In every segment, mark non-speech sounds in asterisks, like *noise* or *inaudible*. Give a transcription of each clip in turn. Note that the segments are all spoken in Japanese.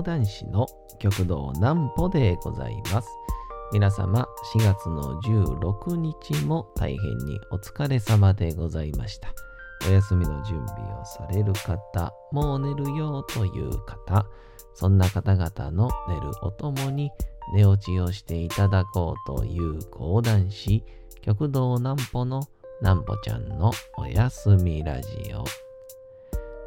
講談師の極道南歩でございます。皆様、4月の16日も大変にお疲れ様でございました。お休みの準備をされる方、もう寝るよという方、そんな方々の寝るおともに寝落ちをしていただこうという講談師、極道南歩の南歩ちゃんのおやすみラジオ。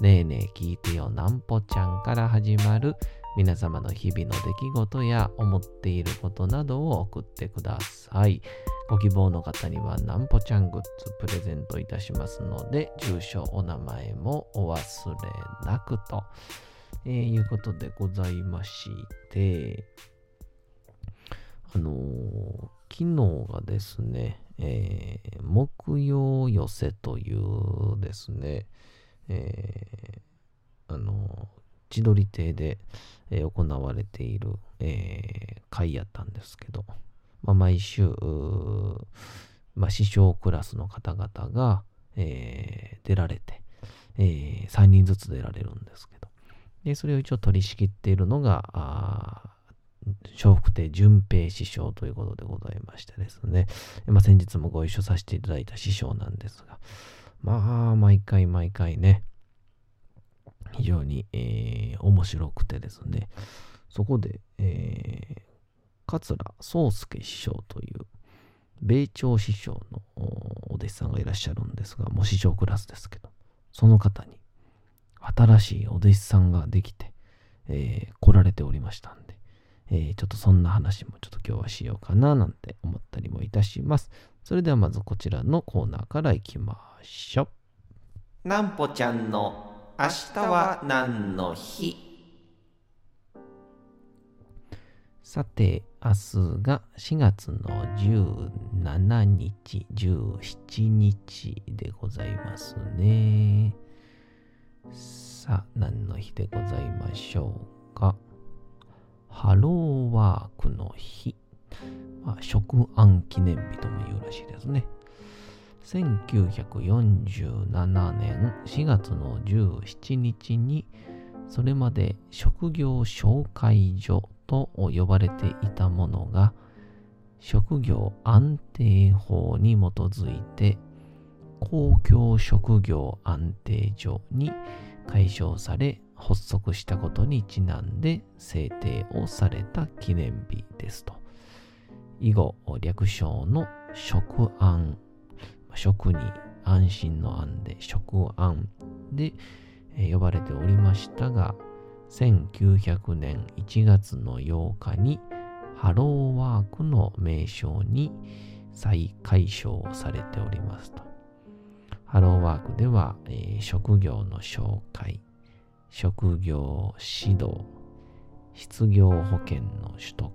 ねえねえ聞いてよなんぽちゃんから始まる皆様の日々の出来事や思っていることなどを送ってください。ご希望の方にはなんぽちゃんグッズプレゼントいたしますので、住所、お名前もお忘れなくと、えー、いうことでございまして、あのー、昨日がですね、えー、木曜寄せというですね、えー、あの、千鳥亭で、えー、行われている、えー、会やったんですけど、まあ、毎週、まあ、師匠クラスの方々が、えー、出られて、えー、3人ずつ出られるんですけど、でそれを一応取り仕切っているのが、笑福亭淳平師匠ということでございましてですね、まあ、先日もご一緒させていただいた師匠なんですが、まあ、毎回毎回ね、非常に、えー、面白くてですね、そこで、えー、桂宗介師匠という、米朝師匠のお弟子さんがいらっしゃるんですが、もう師匠クラスですけど、その方に新しいお弟子さんができて、えー、来られておりましたんで、えー、ちょっとそんな話もちょっと今日はしようかななんて思ったりもいたします。それではまずこちらのコーナーからいきましょう。なんぽちゃんの明日は何の日？さて、明日が4月の17日、17日でございますね。さあ、何の日でございましょうか？ハローワークの日。まあ、食安記念日とも言うらしいですね。1947年4月の17日にそれまで職業紹介所と呼ばれていたものが職業安定法に基づいて公共職業安定所に解消され発足したことにちなんで制定をされた記念日ですと。以後略称の職安食に安心の安で食安で、呼ばれておりましたが、1900年1月の8日にハローワークの名称に再解消されておりますと。ハローワークでは、えー、職業の紹介、職業指導、失業保険の取得、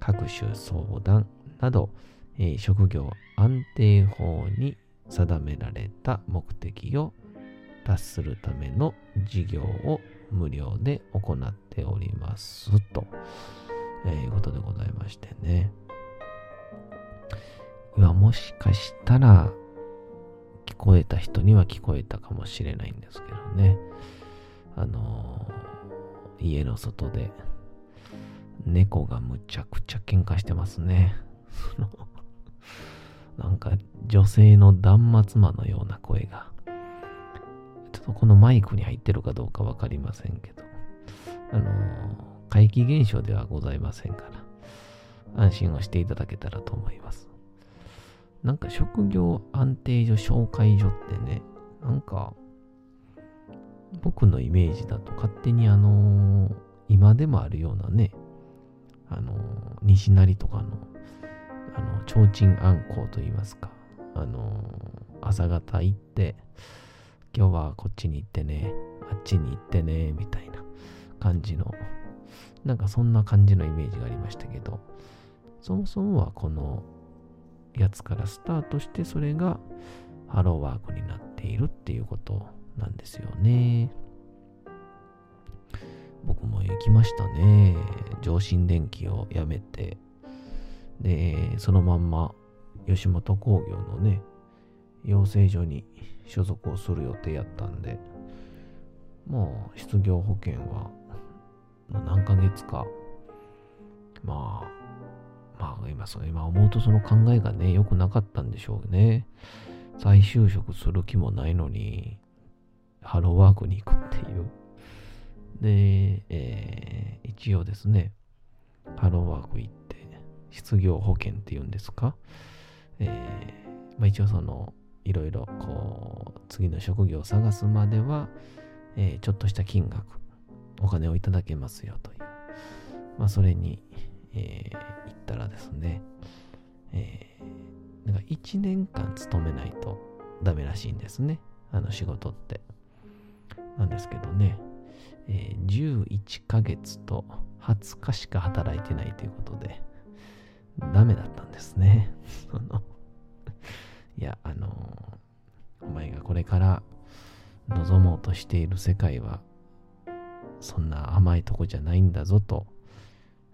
各種相談など、え、職業安定法に定められた目的を達するための事業を無料で行っておりますと、え、いうことでございましてね。いや、もしかしたら聞こえた人には聞こえたかもしれないんですけどね。あのー、家の外で猫がむちゃくちゃ喧嘩してますね。なんか女性の断末魔のような声が、ちょっとこのマイクに入ってるかどうかわかりませんけど、あのー、怪奇現象ではございませんから、安心をしていただけたらと思います。なんか職業安定所紹介所ってね、なんか、僕のイメージだと勝手にあのー、今でもあるようなね、あのー、西成とかのあの、提灯あんこと言いますか、あの、朝方行って、今日はこっちに行ってね、あっちに行ってね、みたいな感じのなんかそんな感じのイメージがありましたけど、そもそもはこのやつからスタートして、それがハローワークになっているっていうことなんですよね。僕も行きましたね。上新電機を辞めて、で、そのまんま吉本興業のね、養成所に所属をする予定やったんで、もう失業保険は何ヶ月か、まあ、まあ今そ今思うとその考えがね、良くなかったんでしょうね。再就職する気もないのに、ハローワークに行くっていう。で、えー、一応ですね、ハローワーク行って、失業保険っていうんですか、えー、まあ、一応その、いろいろこう、次の職業を探すまでは、えー、ちょっとした金額、お金をいただけますよという。まあ、それに、えー、行ったらですね、えー、なんか1年間勤めないとダメらしいんですね。あの仕事って。なんですけどね、えー、11ヶ月と20日しか働いてないということで、ダメだったんですね。*laughs* そのいや、あのー、お前がこれから望もうとしている世界は、そんな甘いとこじゃないんだぞと、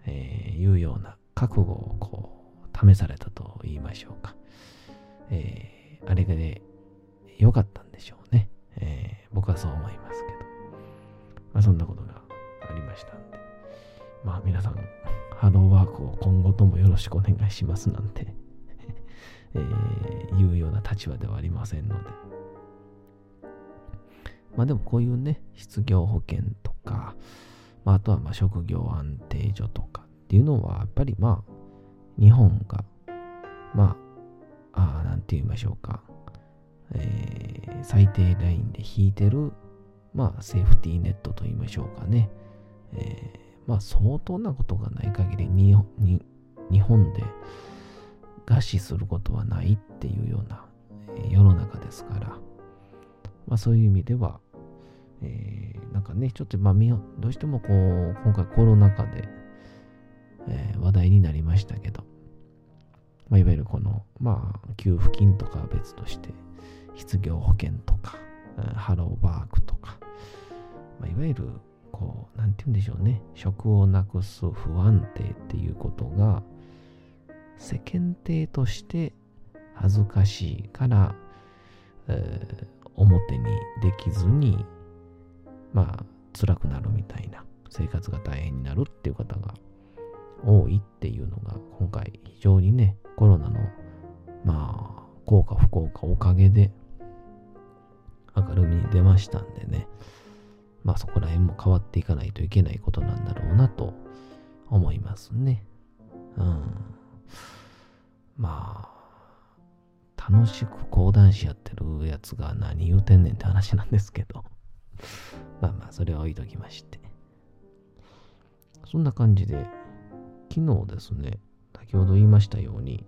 えー、いうような覚悟をこう、試されたと言いましょうか。えー、あれで良かったんでしょうね。えー、僕はそう思いますけど。まあ、そんなことがありましたんで。まあ皆さん、ハローワークを今後ともよろしくお願いしますなんて *laughs* えー、いうような立場ではありませんので。まあでもこういうね、失業保険とか、まあ、あとはまあ職業安定所とかっていうのは、やっぱりまあ、日本が、まあ、あなんて言いましょうか、えー、最低ラインで引いてる、まあ、セーフティーネットと言いましょうかね。えー、まあ、相当なことがない限りに、日本で餓死することはないっていうような、えー、世の中ですから、まあ、そういう意味では、えー、なんかね、ちょっと、まあ、どうしてもこう、今回コロナ禍で、えー、話題になりましたけど、まあ、いわゆるこの、まあ、給付金とかは別として、失業保険とか、ハローワークとか、まあ、いわゆる、こう、なんて言うんでしょうね、職をなくす不安定っていうことが、世間体として恥ずかしいから、えー、表にできずに、まあ、辛くなるみたいな、生活が大変になるっていう方が多いっていうのが、今回非常にね、コロナの、まあ、効果不効果おかげで明るみに出ましたんでね、まあそこら辺も変わっていかないといけないことなんだろうなと思いますね。うん。まあ、楽しく講談師やってるやつが何言うてんねんって話なんですけど。*laughs* まあまあ、それは置いときまして。そんな感じで、昨日ですね、先ほど言いましたように、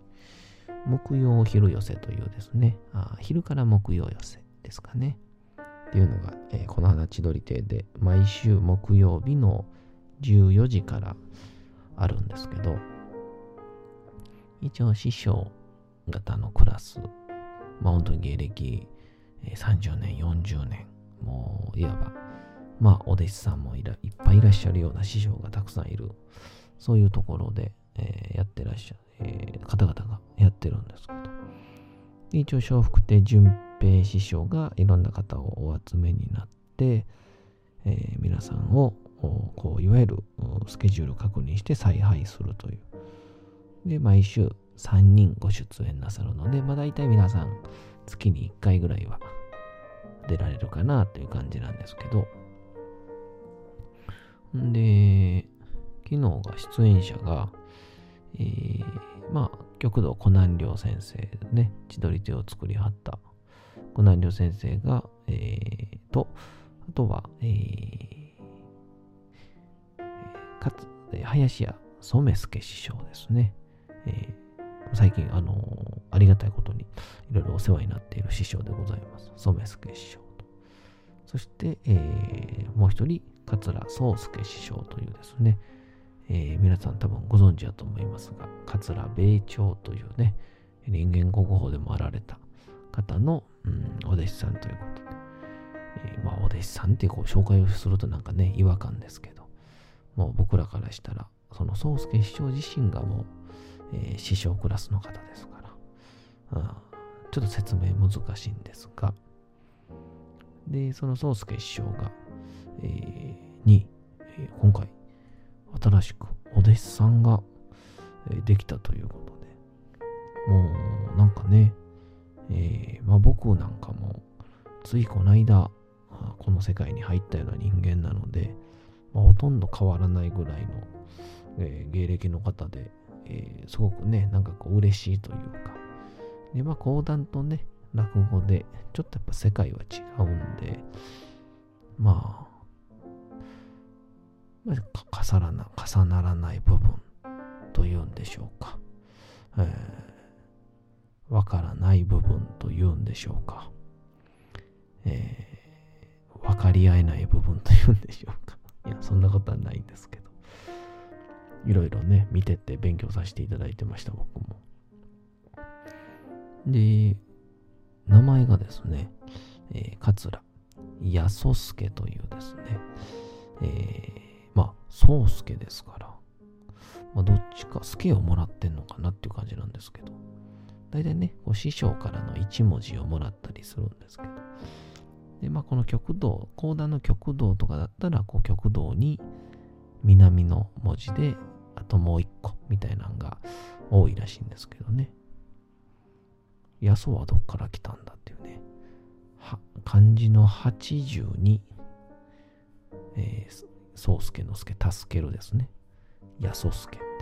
木曜昼寄せというですね、あ昼から木曜寄せですかね。っていうのが、えー、この花千鳥亭で毎週木曜日の14時からあるんですけど、一応師匠型のクラス、まあ本当に芸歴30年、40年、もういわば、まあお弟子さんもいらいっぱいいらっしゃるような師匠がたくさんいる、そういうところで、えー、やってらっしゃる、えー、方々がやってるんですけど、一応笑福亭淳平師匠がいろんな方をお集めになって、えー、皆さんをこういわゆるスケジュール確認して采配するという。で、毎週3人ご出演なさるので、まあ大体皆さん月に1回ぐらいは出られるかなという感じなんですけど、んで、昨日が出演者が、えー、まあ、極道湖南寮先生ね、千鳥手を作りはった湖南寮先生が、えー、と、あとは、えー、かつ、林家染助師匠ですね。えー、最近、あのー、ありがたいことにいろいろお世話になっている師匠でございます。染助師匠と。そして、えー、もう一人、桂宗介師匠というですね、えー、皆さん多分ご存知だと思いますが、桂米朝というね、人間国宝でもあられた方の、うん、お弟子さんということで、えー、まあお弟子さんってこう紹介をするとなんかね、違和感ですけど、もう僕らからしたら、その宗介師匠自身がもう、えー、師匠クラスの方ですから、うん、ちょっと説明難しいんですが、で、その宗介師匠が、えー、に、えー、今回、新しくお弟子さんが、え、できたということで、もう、なんかね、えー、まあ僕なんかも、ついこの間、この世界に入ったような人間なので、まあ、ほとんど変わらないぐらいの、えー、芸歴の方で、えー、すごくね、なんかこう嬉しいというか、で、まあ講談とね、落語で、ちょっとやっぱ世界は違うんで、まあ、まあ、重ならな重ならない部分というんでしょうか。えー、わからない部分というんでしょうか。えー、分かり合えない部分というんでしょうか。いや、そんなことはないんですけど。いろいろね、見てて勉強させていただいてました、僕も。で、名前がですね、えー、桂安助というですね、えー、まあ、宗助ですから、まあ、どっちか、助をもらってんのかなっていう感じなんですけど、大体ね、こう師匠からの一文字をもらったりするんですけど、で、まあ、この極道、講談の極道とかだったら、こう極道に南の文字で、あともう一個みたいなのが多いらしいんですけどね。ヤソはどっから来たんだっていうね。は漢字の80に、えー、宗介の助、助けるですね。ヤソ助っていう。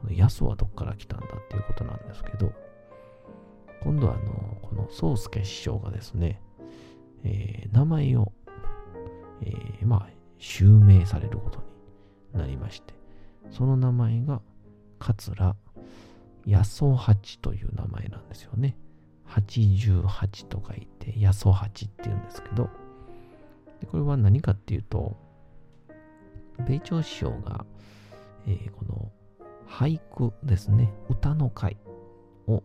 このヤソはどっから来たんだっていうことなんですけど、今度はあの、この宗介師匠がですね、えー、名前を、えー、まあ、襲名されることになりまして、その名前が桂八十八という名前なんですよね。88と書いて、八十八って言うんですけど、でこれは何かっていうと、米朝師匠が、えー、この俳句ですね、歌の会を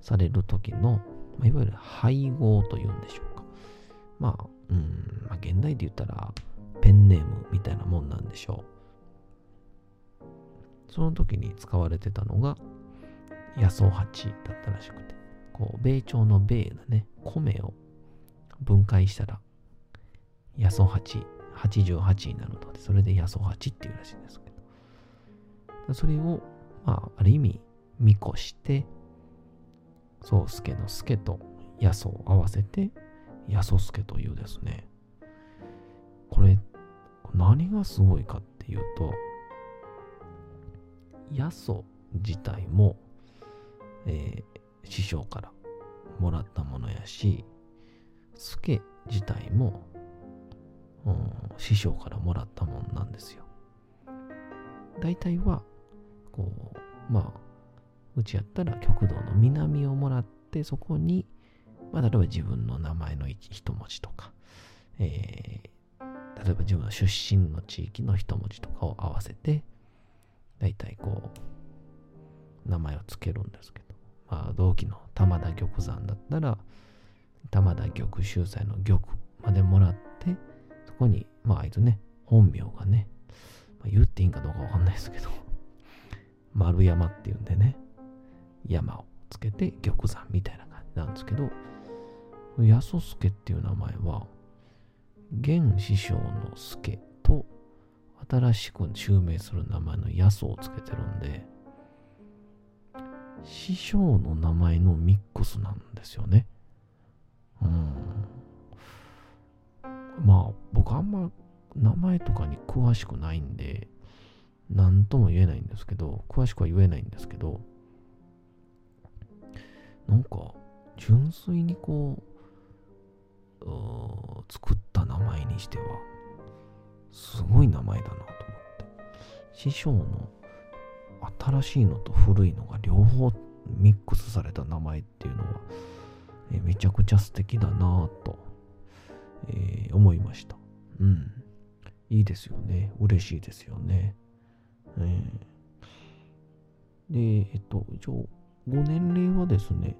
される時の、まあ、いわゆる配合というんでしょうか。まあ、うん、まあ、現代で言ったらペンネームみたいなもんなんでしょう。その時に使われてたのが、野草八だったらしくて、こう、米朝の米のね、米を分解したら、野草八、88になるので、それで野草八っていうらしいんですけど、それを、まあ、ある意味、見越して、宗介の助と野草を合わせて、野草助というですね、これ、何がすごいかっていうと、野草自体も、えー、師匠からもらったものやし、助自体も、うん、師匠からもらったもんなんですよ。大体は、こう、まあ、うちやったら極道の南をもらって、そこに、まあ、例えば自分の名前の一文字とか、えー、例えば自分の出身の地域の一文字とかを合わせて、大体こう、名前を付けるんですけど、まあ、同期の玉田玉山だったら、玉田玉秀才の玉までもらって、そこに、まあ、あいつね、本名がね、まあ、言っていいんかどうかわかんないですけど、丸山っていうんでね、山をつけて玉山みたいな感じなんですけど、安助っていう名前は、現師匠の助と新しく襲名する名前の安をつけてるんで、師匠の名前のミックスなんですよね。うん。まあ、僕あんま名前とかに詳しくないんで、何とも言えないんですけど、詳しくは言えないんですけど、なんか、純粋にこう、作った名前にしては、すごい名前だなと思って。師匠の新しいのと古いのが両方ミックスされた名前っていうのは、え、めちゃくちゃ素敵だなと、えー、思いました。うん。いいですよね。嬉しいですよね。えー、で、えっと、一応、ご年齢はですね、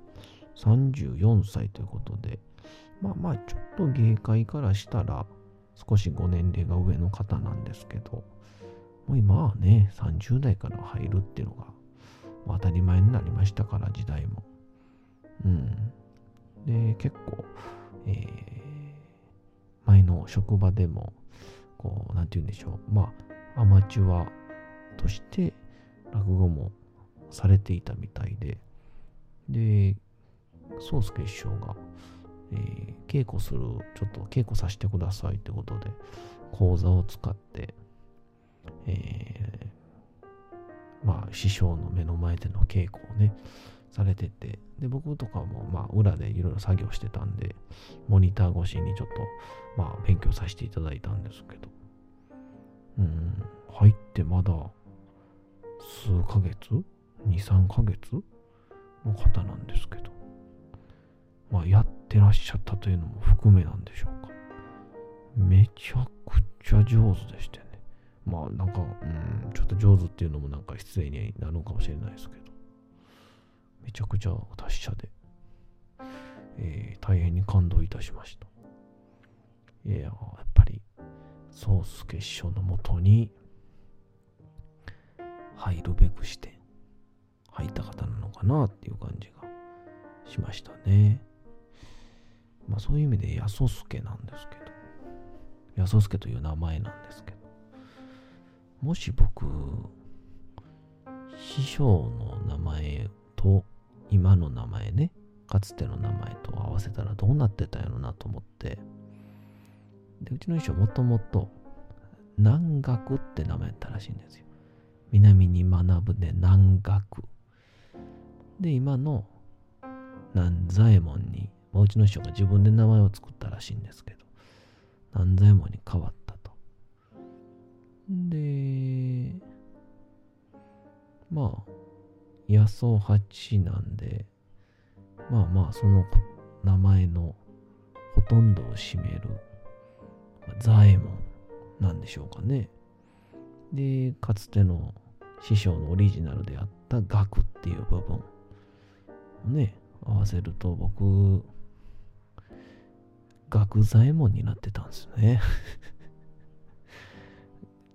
34歳ということで、まあまあ、ちょっと芸界からしたら、少しご年齢が上の方なんですけど、もう今はね、30代から入るっていうのが、当たり前になりましたから、時代も。うん。で、結構、えー、前の職場でも、こう、なんて言うんでしょう。まあ、アマチュアとして落語もされていたみたいで、で、宗介師匠が、えー、稽古する、ちょっと稽古させてくださいってことで、講座を使って、えー、まあ、師匠の目の前での稽古をね、されてて、で、僕とかも、まあ、裏でいろいろ作業してたんで、モニター越しにちょっと、まあ、勉強させていただいたんですけど、うん、入ってまだ、数ヶ月 ?2、3ヶ月？の方なんですけど、まあ、やってらっしゃったというのも含めなんでしょうか。めちゃくちゃ上手でしてね。まあ、なんか、うん、ちょっと上手っていうのもなんか失礼になるのかもしれないですけど、めちゃくちゃ達者で、えー、大変に感動いたしました。いや、やっぱり、宗介師匠のもとに入るべくして入った方なのかなっていう感じがしましたね。まあそういう意味で安助なんですけど、安助という名前なんですけど、もし僕、師匠の名前と今の名前ね、かつての名前と合わせたらどうなってたんやろなと思って、で、うちの師匠もともと南学って名前やったらしいんですよ。南に学ぶで南学。で、今の南左衛門に、まあ、うちの師匠が自分で名前を作ったらしいんですけど、南左衛門に変わったと。で、まあ、野草八なんで、まあまあ、その名前のほとんどを占める、左衛門なんでしょうかね。で、かつての師匠のオリジナルであった学っていう部分ね、合わせると僕、学左衛門になってたんですね。*laughs*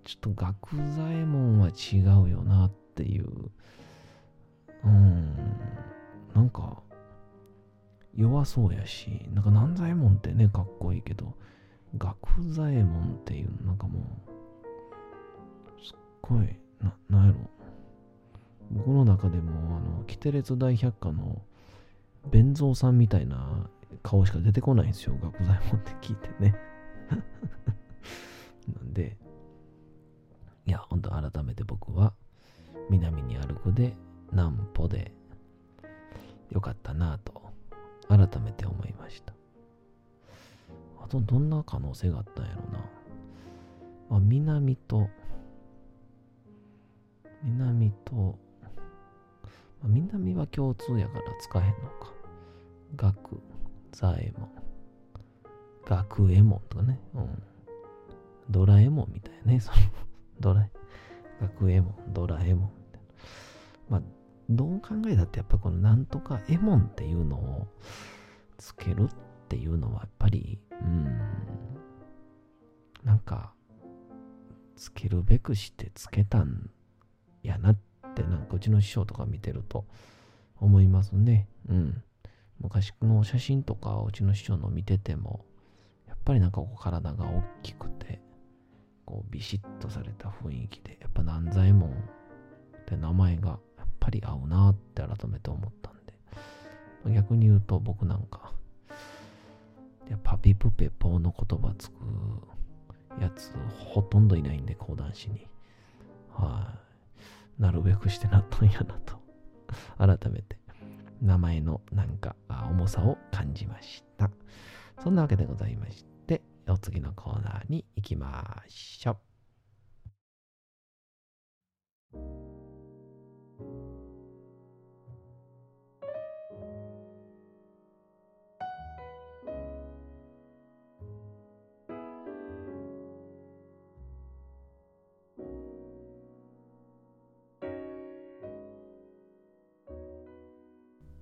ちょっと学左衛門は違うよなっていう。うん、なんか、弱そうやし、なんか南左衛門ってね、かっこいいけど、学左衛門っていう、なんかもう、すっごい、な、なんやろ。僕の中でも、あの、キテレツ大百科の弁蔵さんみたいな顔しか出てこないんですよ、学左衛門って聞いてね。*laughs* なんで、いや、ほんと改めて僕は、南に歩くで南歩でよかったなと改めて思いました。あとどんな可能性があったんやろな。まあ、南と、南と、南は共通やから使えんのか。学、左衛門、学右衛門とかね。うん。ドラえもんみたいね。そのドラえ、学右衛門、ドラえもんみたいな。まあ、どう考えたってやっぱこのなんとかエモンっていうのをつけるっていうのはやっぱり、うん、なんか、つけるべくしてつけたんやなってなんかうちの師匠とか見てると思いますね。うん。昔の写真とかうちの師匠の見てても、やっぱりなんかこう体が大きくて、こうビシッとされた雰囲気で、やっぱ南左衛門って名前がやっぱり合うなって改めて思ったんで、逆に言うと僕なんか、パピプペポーの言葉つくやつほとんどいないんで、講談師に。はい、なるべくしてなったんやなと、*laughs* 改めて名前のなんか重さを感じました。そんなわけでございまして、お次のコーナーに行きましょう。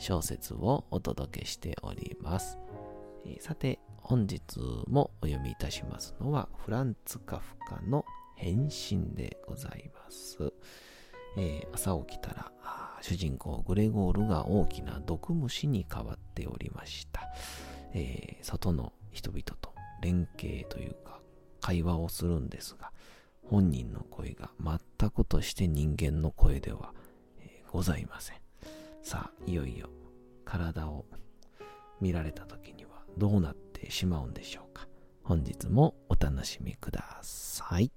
小説をお届けしております。え、さて、本日もお読みいたしますのは、フランツ・カフカの変身でございます。えー、朝起きたら、主人公グレゴールが大きな毒虫に変わっておりました。えー、外の人々と連携というか会話をするんですが、本人の声が全くとして人間の声では、え、ございません。さあ、いよいよ体を見られた時にはどうなってしまうんでしょうか。本日もお楽しみください。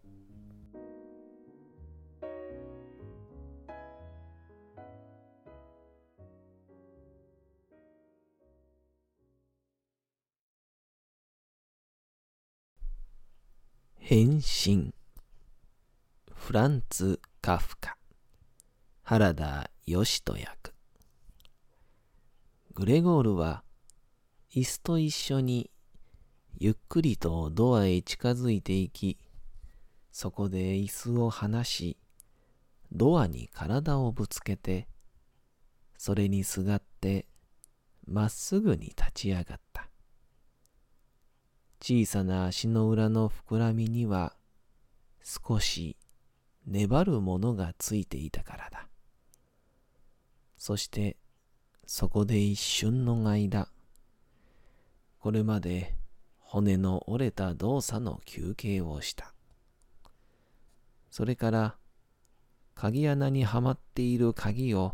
変身フランツ・カフカ原田義人役グレゴールは椅子と一緒にゆっくりとドアへ近づいていき、そこで椅子を離し、ドアに体をぶつけて、それにすがってまっすぐに立ち上がった。小さな足の裏の膨らみには少し粘るものがついていたからだ。そしてそこで一瞬の間、これまで骨の折れた動作の休憩をした。それから鍵穴にはまっている鍵を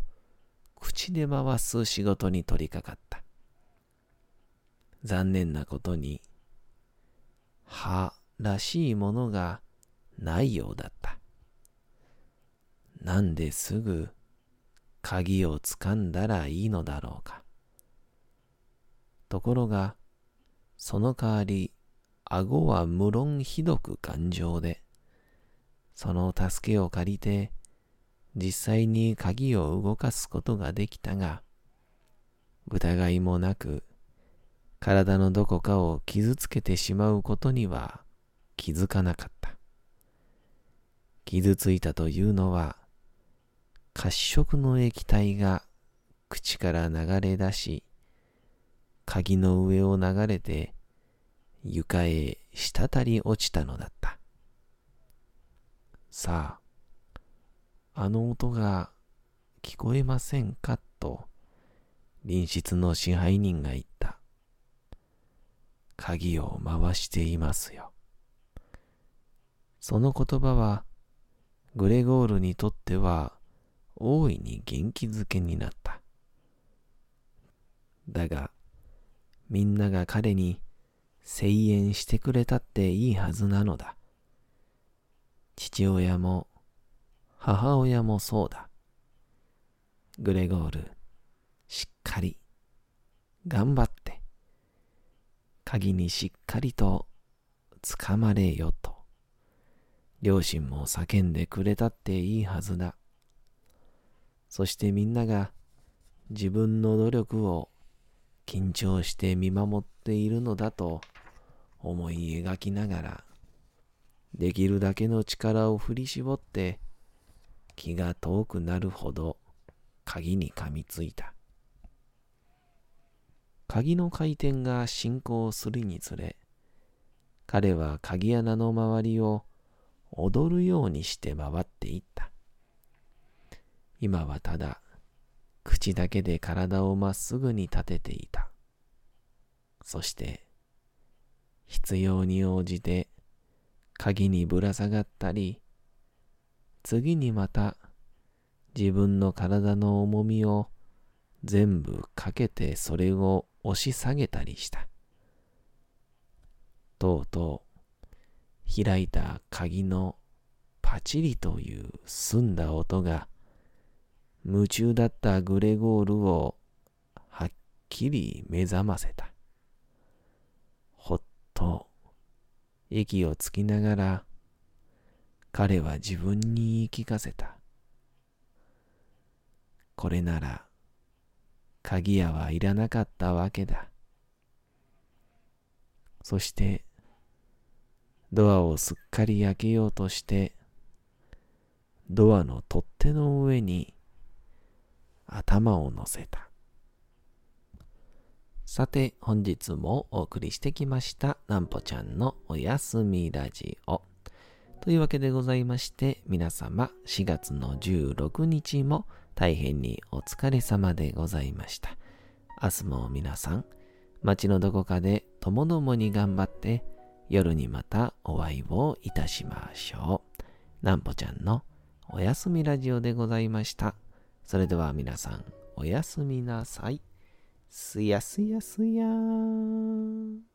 口で回す仕事に取り掛かった。残念なことに歯らしいものがないようだった。なんですぐ鍵をつかんだらいいのだろうか。ところが、その代わり、顎は無論ひどく頑丈で、その助けを借りて、実際に鍵を動かすことができたが、疑いもなく、体のどこかを傷つけてしまうことには気づかなかった。傷ついたというのは、褐色の液体が口から流れ出し、鍵の上を流れて床へ滴り落ちたのだった。さあ、あの音が聞こえませんかと隣室の支配人が言った。鍵を回していますよ。その言葉はグレゴールにとっては大いに元気づけになった。だが、みんなが彼に声援してくれたっていいはずなのだ。父親も母親もそうだ。グレゴール、しっかり、頑張って、鍵にしっかりと掴まれよと、両親も叫んでくれたっていいはずだ。そしてみんなが自分の努力を緊張して見守っているのだと思い描きながら、できるだけの力を振り絞って気が遠くなるほど鍵に噛みついた。鍵の回転が進行するにつれ、彼は鍵穴の周りを踊るようにして回っていった。今はただ口だけで体をまっすぐに立てていた。そして必要に応じて鍵にぶら下がったり、次にまた自分の体の重みを全部かけてそれを押し下げたりした。とうとう開いた鍵のパチリという澄んだ音が夢中だったグレゴールをはっきり目覚ませた。ほっと息をつきながら彼は自分に言い聞かせた。これなら鍵屋はいらなかったわけだ。そしてドアをすっかり開けようとしてドアの取っ手の上に頭を乗せた。さて、本日もお送りしてきました、なんぽちゃんのおやすみラジオ。というわけでございまして、皆様4月の16日も大変にお疲れ様でございました。明日も皆さん、街のどこかでともどもに頑張って、夜にまたお会いをいたしましょう。なんぽちゃんのおやすみラジオでございました。それでは皆さん、おやすみなさい。すやすやすやーん。